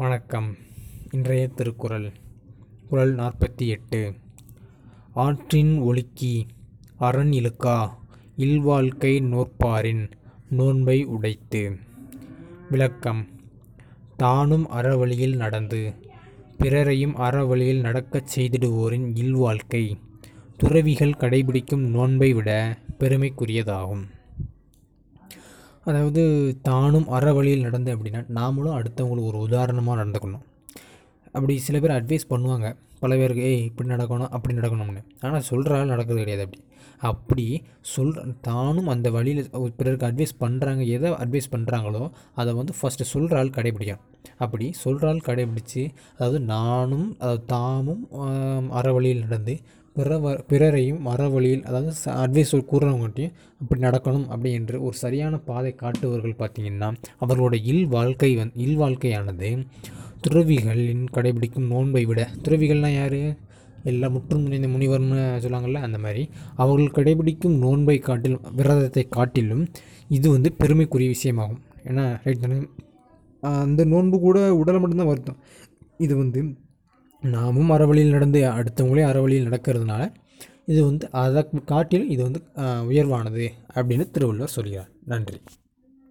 வணக்கம். இன்றைய திருக்குறள் குரல் நாற்பத்தி எட்டு. ஆற்றின் ஒழுக்கி அரண் இழுக்கா இல்வாழ்க்கை நோற்பாரின் நோன்பை உடைத்து. விளக்கம் தானும் அறவழியில் நடந்து பிறரையும் அறவழியில் நடக்கச் செய்திடுவோரின் இல்வாழ்க்கை துறவிகள் கடைபிடிக்கும் நோன்பை விட பெருமைக்குரியதாகும். அதாவது தானும் அற வழியில் நடந்தேன் அப்படின்னா நாமளும் அடுத்தவங்களுக்கு ஒரு உதாரணமாக நடந்துக்கணும். அப்படி சில பேர் அட்வைஸ் பண்ணுவாங்க. பல பேருக்கு ஏய் இப்படி நடக்கணும் அப்படி நடக்கணும்னு. ஆனால் சொல்கிற ஆள் நடக்கிறது கிடையாது அப்படி. அப்படி சொல் தானும் அந்த வழியில் பிறருக்கு அட்வைஸ் பண்ணுறாங்க எதை அட்வைஸ் பண்ணுறாங்களோ அதை வந்து ஃபஸ்ட்டு சொல்கிற ஆள் கடைபிடிக்கும் அப்படி சொல்கிற ஆள் கடைபிடித்து அதாவது நானும் அதாவது தாமும் அற வழியில் நடந்து பிற பிறரையும் மர வழியில் அதாவது அட்வைஸ் கூறுறவங்ககிட்டையும் அப்படி நடக்கணும் அப்படி என்று ஒரு சரியான பாதை காட்டுவர்கள் பார்த்திங்கன்னா அவர்களோட இல் வாழ்க்கை வந் இல் வாழ்க்கையானது துறவிகளின் கடைபிடிக்கும் நோன்பை விட துறவிகள்னால் யார்? எல்லா முற்றும் முனைந்த முனிவர்னு சொல்லுவாங்கள்ல அந்த மாதிரி. அவர்கள் கடைபிடிக்கும் நோன்பை காட்டிலும் விரதத்தை காட்டிலும் இது வந்து பெருமைக்குரிய விஷயமாகும். ஏன்னா ரைட் தானே? அந்த நோன்பு கூட உடலை மட்டும்தான் வருத்தம். இது வந்து நாமும் அறவழியில் நடந்து அடுத்தவங்களே அறவழியில் நடக்கிறதுனால இது வந்து அதை காட்டிலும் இது வந்து உயர்வானது அப்படின்னு திருவள்ளுவர் சொல்கிறார். நன்றி.